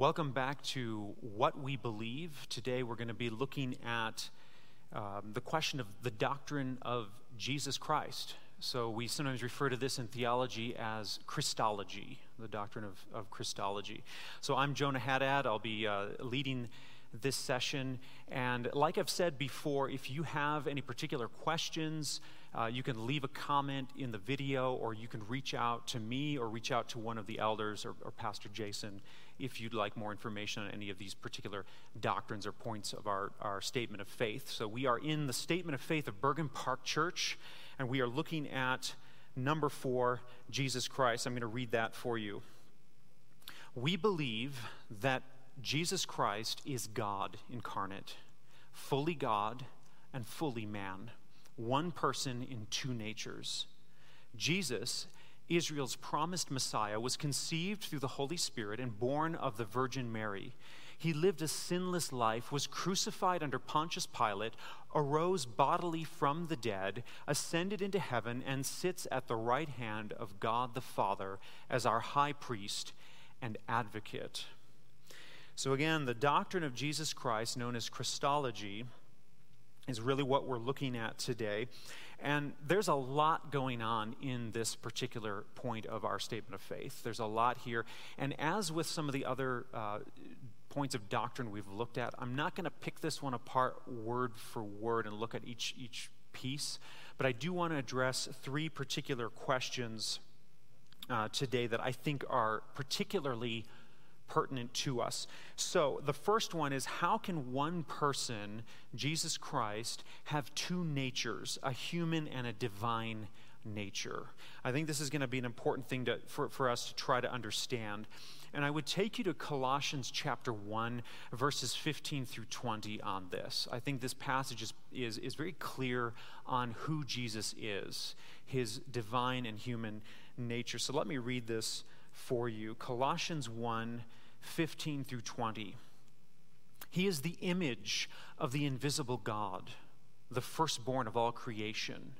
Welcome back to What We Believe. Today we're going to be looking at um, the question of the doctrine of Jesus Christ. So we sometimes refer to this in theology as Christology, the doctrine of, of Christology. So I'm Jonah Haddad. I'll be uh, leading this session. And like I've said before, if you have any particular questions, uh, you can leave a comment in the video, or you can reach out to me or reach out to one of the elders or, or Pastor Jason if you'd like more information on any of these particular doctrines or points of our, our statement of faith. So, we are in the statement of faith of Bergen Park Church, and we are looking at number four, Jesus Christ. I'm going to read that for you. We believe that Jesus Christ is God incarnate, fully God and fully man, one person in two natures. Jesus Israel's promised Messiah, was conceived through the Holy Spirit and born of the Virgin Mary. He lived a sinless life, was crucified under Pontius Pilate, arose bodily from the dead, ascended into heaven, and sits at the right hand of God the Father as our high priest and advocate. So, again, the doctrine of Jesus Christ, known as Christology, is really what we're looking at today. And there's a lot going on in this particular point of our statement of faith. There's a lot here. And as with some of the other uh, points of doctrine we've looked at, I'm not going to pick this one apart word for word and look at each, each piece, but I do want to address three particular questions uh, today that I think are particularly pertinent to us. So, the first one is how can one person, Jesus Christ, have two natures, a human and a divine nature? I think this is going to be an important thing to, for, for us to try to understand. And I would take you to Colossians chapter 1, verses 15 through 20 on this. I think this passage is, is, is very clear on who Jesus is, his divine and human nature. So let me read this for you. Colossians 1, 15 through 20. He is the image of the invisible God, the firstborn of all creation.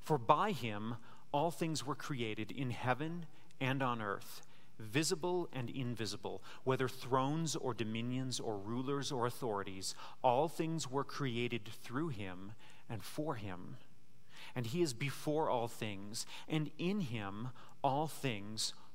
For by him all things were created in heaven and on earth, visible and invisible, whether thrones or dominions or rulers or authorities, all things were created through him and for him. And he is before all things, and in him all things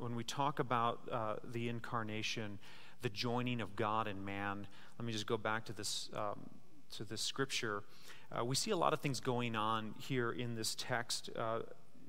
when we talk about uh, the incarnation, the joining of God and man. Let me just go back to this, um, to this scripture. Uh, we see a lot of things going on here in this text. Uh,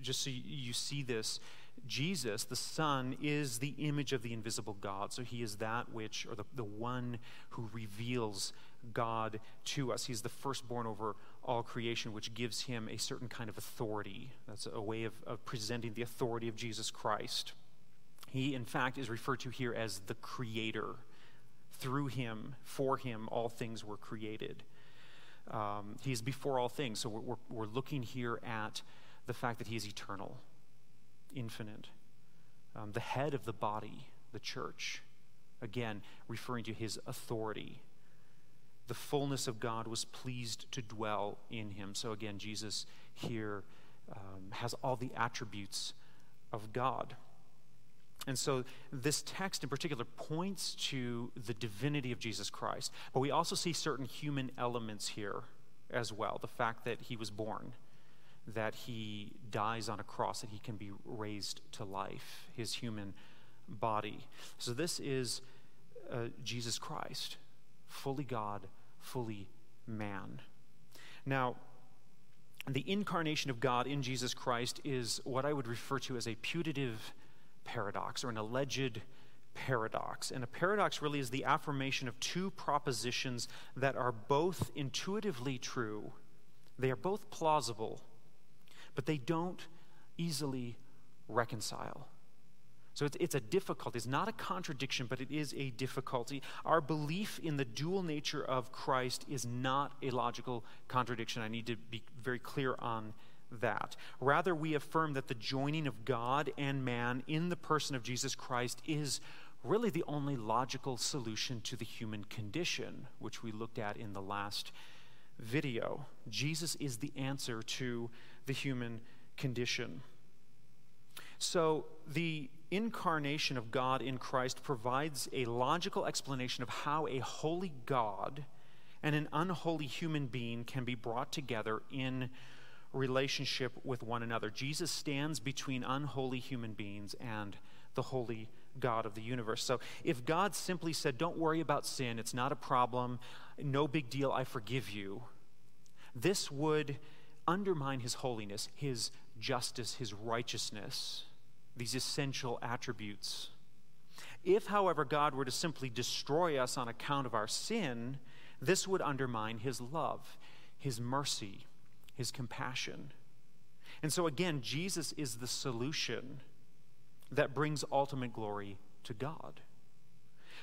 just so you, see this, Jesus, the Son, is the image of the invisible God. So he is that which, or the, the one who reveals God to us. He's the firstborn over all creation, which gives him a certain kind of authority. That's a way of, of presenting the authority of Jesus Christ. He, in fact, is referred to here as the Creator. Through him, for him, all things were created. Um, he is before all things. So we're, we're looking here at the fact that he is eternal, infinite, um, the head of the body, the church. Again, referring to his authority. The fullness of God was pleased to dwell in him. So again, Jesus here um, has all the attributes of God. And so this text in particular points to the divinity of Jesus Christ. But we also see certain human elements here as well. The fact that he was born, that he dies on a cross, that he can be raised to life, his human body. So this is uh, Jesus Christ, fully God, fully man. Now, the incarnation of God in Jesus Christ is what I would refer to as a putative paradox or an alleged paradox. And a paradox really is the affirmation of two propositions that are both intuitively true, they are both plausible, but they don't easily reconcile. So it's, it's a difficulty. It's not a contradiction, but it is a difficulty. Our belief in the dual nature of Christ is not a logical contradiction. I need to be very clear on that. Rather, we affirm that the joining of God and man in the person of Jesus Christ is really the only logical solution to the human condition, which we looked at in the last video. Jesus is the answer to the human condition. So, the incarnation of God in Christ provides a logical explanation of how a holy God and an unholy human being can be brought together in relationship with one another. Jesus stands between unholy human beings and the holy God of the universe. So if God simply said, Don't worry about sin, it's not a problem, no big deal, I forgive you, this would undermine his holiness, his justice, his righteousness, these essential attributes. If, however, God were to simply destroy us on account of our sin, this would undermine his love, his mercy, his compassion. And so, again, Jesus is the solution that brings ultimate glory to God.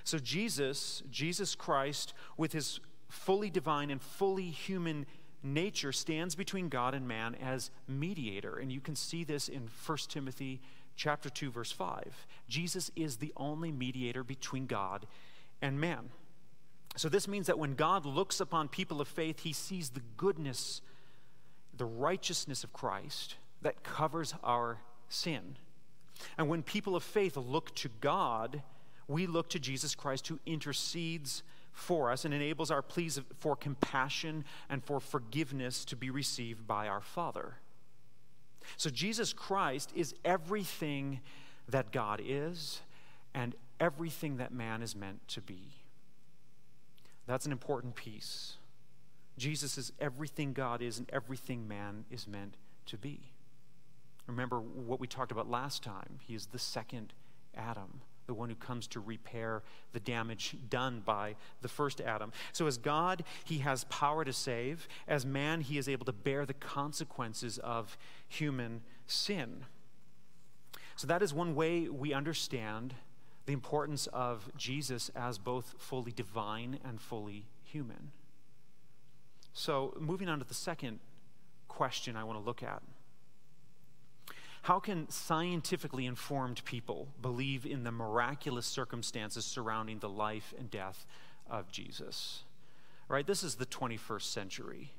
So, Jesus, Jesus Christ, with his fully divine and fully human nature, stands between God and man as mediator. And you can see this in 1 Timothy chapter 2 verse 5. Jesus is the only mediator between God and man. So this means that when God looks upon people of faith, he sees the goodness, the righteousness of Christ that covers our sin. And when people of faith look to God, we look to Jesus Christ who intercedes for us and enables our pleas for compassion and for forgiveness to be received by our Father. So Jesus Christ is everything that God is and everything that man is meant to be. That's an important piece. Jesus is everything God is and everything man is meant to be. Remember what we talked about last time. He is the second Adam, the one who comes to repair the damage done by the first Adam. So, as God, he has power to save. As man, he is able to bear the consequences of human sin. So, that is one way we understand the importance of Jesus as both fully divine and fully human. So, moving on to the second question I want to look at. How can scientifically informed people believe in the miraculous circumstances surrounding the life and death of Jesus? Right? This is the 21st century.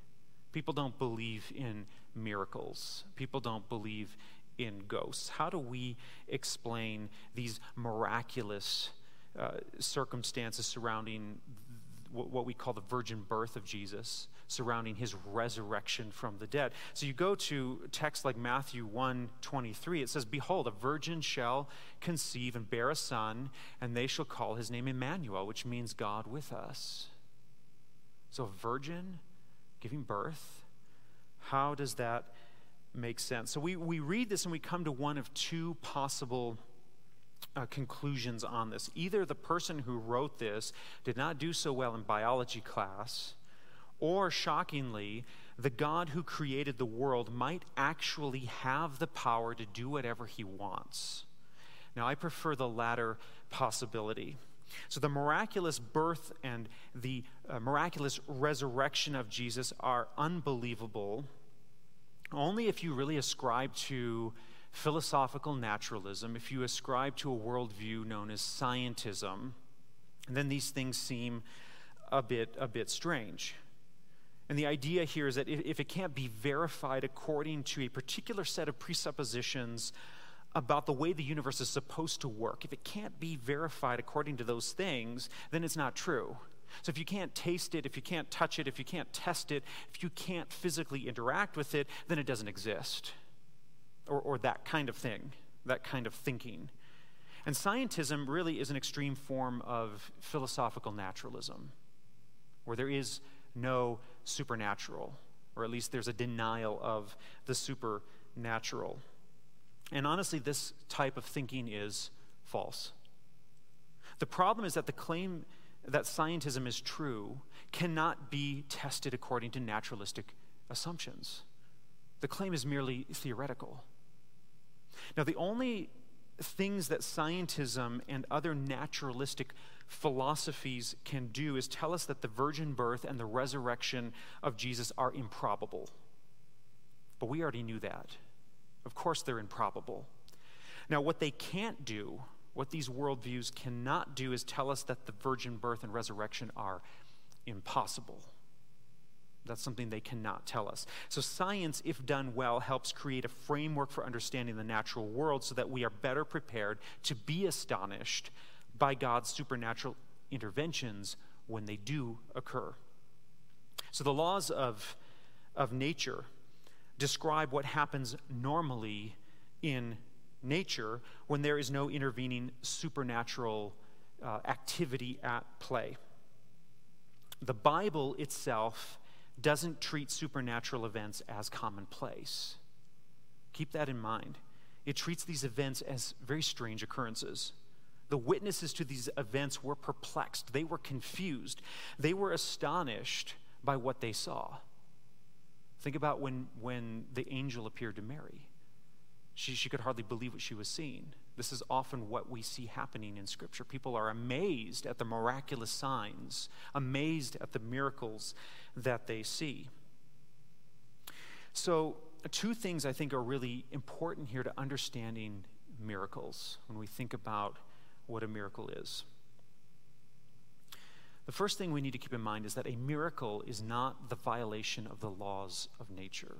People don't believe in miracles. People don't believe in ghosts. How do we explain these miraculous uh, circumstances surrounding what we call the virgin birth of Jesus, surrounding his resurrection from the dead. So you go to texts like Matthew 1 23, it says, Behold, a virgin shall conceive and bear a son, and they shall call his name Emmanuel, which means God with us. So, a virgin giving birth, how does that make sense? So, we, we read this and we come to one of two possible uh, conclusions on this. Either the person who wrote this did not do so well in biology class, or shockingly, the God who created the world might actually have the power to do whatever he wants. Now, I prefer the latter possibility. So, the miraculous birth and the uh, miraculous resurrection of Jesus are unbelievable only if you really ascribe to philosophical naturalism, if you ascribe to a worldview known as scientism, then these things seem a bit, a bit strange. And the idea here is that if, it can't be verified according to a particular set of presuppositions about the way the universe is supposed to work, if it can't be verified according to those things, then it's not true. So if you can't taste it, if you can't touch it, if you can't test it, if you can't physically interact with it, then it doesn't exist or, or that kind of thing, that kind of thinking. And scientism really is an extreme form of philosophical naturalism, where there is no supernatural, or at least there's a denial of the supernatural. And honestly, this type of thinking is false. The problem is that the claim that scientism is true cannot be tested according to naturalistic assumptions. The claim is merely theoretical. Now, the only things that scientism and other naturalistic philosophies can do is tell us that the virgin birth and the resurrection of Jesus are improbable. But we already knew that. Of course, they're improbable. Now, what they can't do, what these worldviews cannot do, is tell us that the virgin birth and resurrection are impossible. That's something they cannot tell us. So, science, if done well, helps create a framework for understanding the natural world so that we are better prepared to be astonished by God's supernatural interventions when they do occur. So, the laws of, of nature describe what happens normally in nature when there is no intervening supernatural uh, activity at play. The Bible itself doesn't treat supernatural events as commonplace. Keep that in mind. It treats these events as very strange occurrences. The witnesses to these events were perplexed, they were confused, they were astonished by what they saw. Think about when, when the angel appeared to Mary. She, she could hardly believe what she was seeing. This is often what we see happening in Scripture. People are amazed at the miraculous signs, amazed at the miracles that they see. So, two things I think are really important here to understanding miracles when we think about what a miracle is. The first thing we need to keep in mind is that a miracle is not the violation of the laws of nature.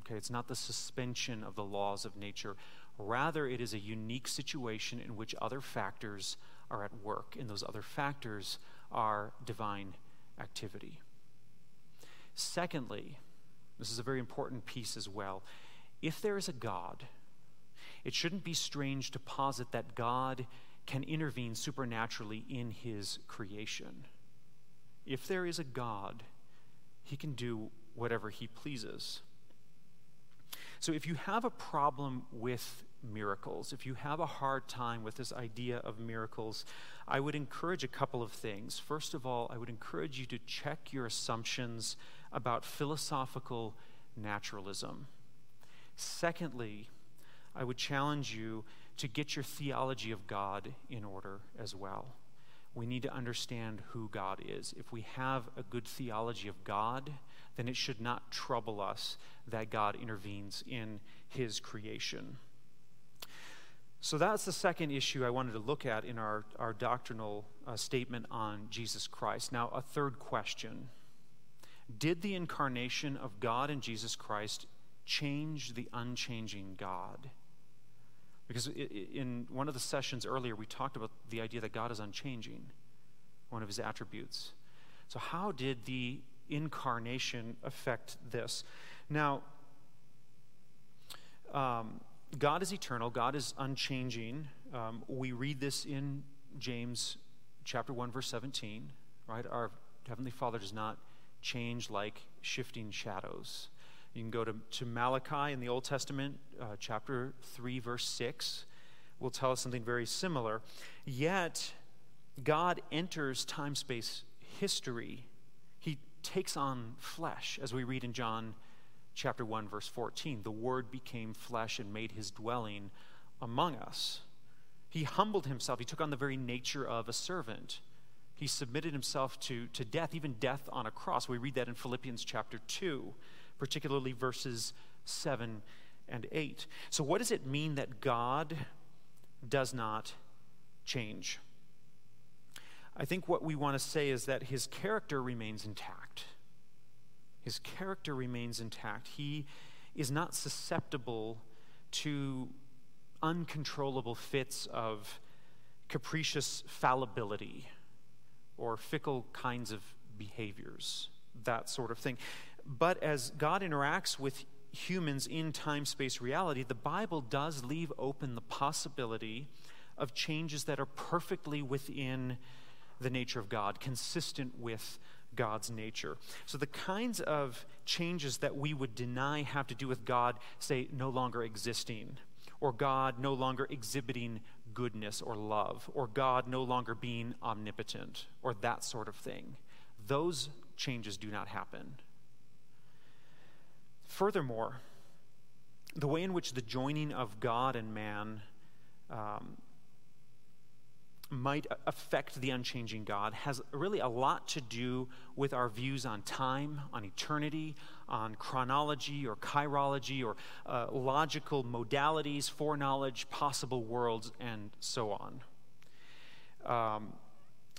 Okay, it's not the suspension of the laws of nature. Rather, it is a unique situation in which other factors are at work, and those other factors are divine activity. Secondly, this is a very important piece as well. If there is a God, it shouldn't be strange to posit that God can intervene supernaturally in his creation. If there is a God, he can do whatever he pleases. So if you have a problem with miracles, if you have a hard time with this idea of miracles, I would encourage a couple of things. First of all, I would encourage you to check your assumptions about philosophical naturalism. Secondly, I would challenge you to get your theology of God in order as well. We need to understand who God is. If we have a good theology of God, then it should not trouble us that God intervenes in his creation. So that's the second issue I wanted to look at in our, our doctrinal uh, statement on Jesus Christ. Now, a third question Did the incarnation of God in Jesus Christ change the unchanging God? Because in one of the sessions earlier, we talked about the idea that God is unchanging, one of his attributes. So, how did the incarnation affect this? Now, um, God is eternal, God is unchanging. Um, we read this in James chapter 1, verse 17, right? Our Heavenly Father does not change like shifting shadows. You can go to, to Malachi in the Old Testament, uh, chapter 3, verse 6, will tell us something very similar. Yet, God enters time space history. He takes on flesh, as we read in John chapter 1, verse 14. The Word became flesh and made his dwelling among us. He humbled himself, he took on the very nature of a servant. He submitted himself to, to death, even death on a cross. We read that in Philippians chapter 2 particularly verses 7 and 8. So, what does it mean that God does not change? I think what we want to say is that his character remains intact. His character remains intact. He is not susceptible to uncontrollable fits of capricious fallibility or fickle kinds of behaviors, that sort of thing. But as God interacts with humans in time space reality, the Bible does leave open the possibility of changes that are perfectly within the nature of God, consistent with God's nature. So, the kinds of changes that we would deny have to do with God, say, no longer existing, or God no longer exhibiting goodness or love, or God no longer being omnipotent, or that sort of thing. Those changes do not happen. Furthermore, the way in which the joining of God and man um, might affect the unchanging God has really a lot to do with our views on time, on eternity, on chronology or chirology or uh, logical modalities, foreknowledge, possible worlds, and so on. Um,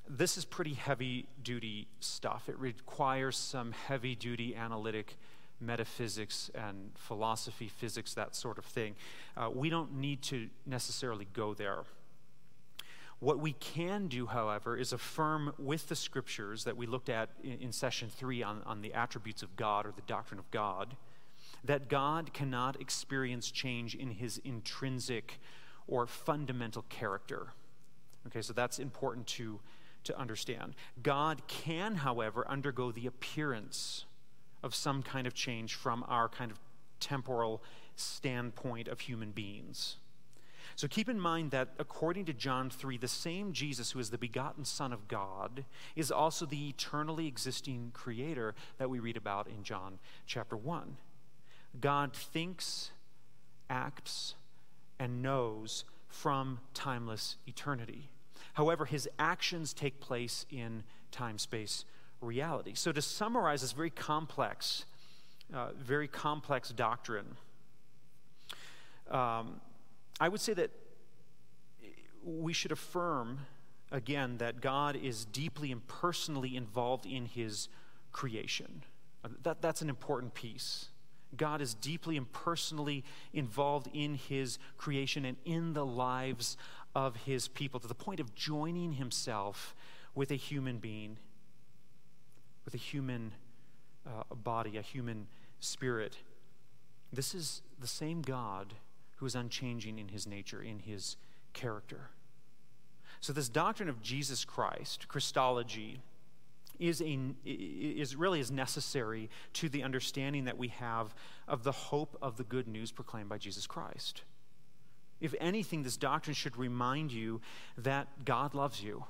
this is pretty heavy duty stuff. It requires some heavy duty analytic metaphysics and philosophy, physics, that sort of thing. Uh, we don't need to necessarily go there. What we can do, however, is affirm with the scriptures that we looked at in, in session three on, on the attributes of God or the doctrine of God, that God cannot experience change in his intrinsic or fundamental character. Okay, so that's important to, to understand. God can, however, undergo the appearance of some kind of change from our kind of temporal standpoint of human beings. So keep in mind that according to John 3, the same Jesus who is the begotten Son of God is also the eternally existing creator that we read about in John chapter 1. God thinks, acts, and knows from timeless eternity. However, his actions take place in time space reality. So, to summarize this very complex, uh, very complex doctrine, um, I would say that we should affirm again that God is deeply and personally involved in his creation. That, that's an important piece. God is deeply and personally involved in his creation and in the lives of his people to the point of joining himself with a human being, with a human uh, body, a human spirit. This is the same God who is unchanging in his nature, in his character. So, this doctrine of Jesus Christ, Christology, is, a, is really is necessary to the understanding that we have of the hope of the good news proclaimed by Jesus Christ. If anything, this doctrine should remind you that God loves you.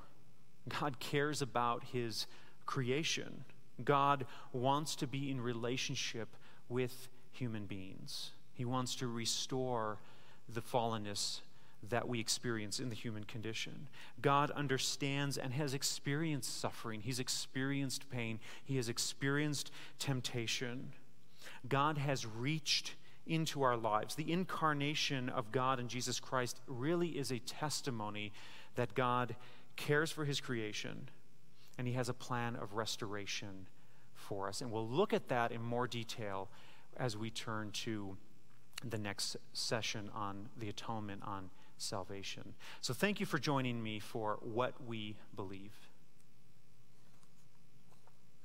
God cares about his creation. God wants to be in relationship with human beings. He wants to restore the fallenness that we experience in the human condition. God understands and has experienced suffering. He's experienced pain. He has experienced temptation. God has reached into our lives. The incarnation of God in Jesus Christ really is a testimony that God cares for his creation and he has a plan of restoration for us. And we'll look at that in more detail as we turn to the next session on the atonement on salvation. So thank you for joining me for what we believe.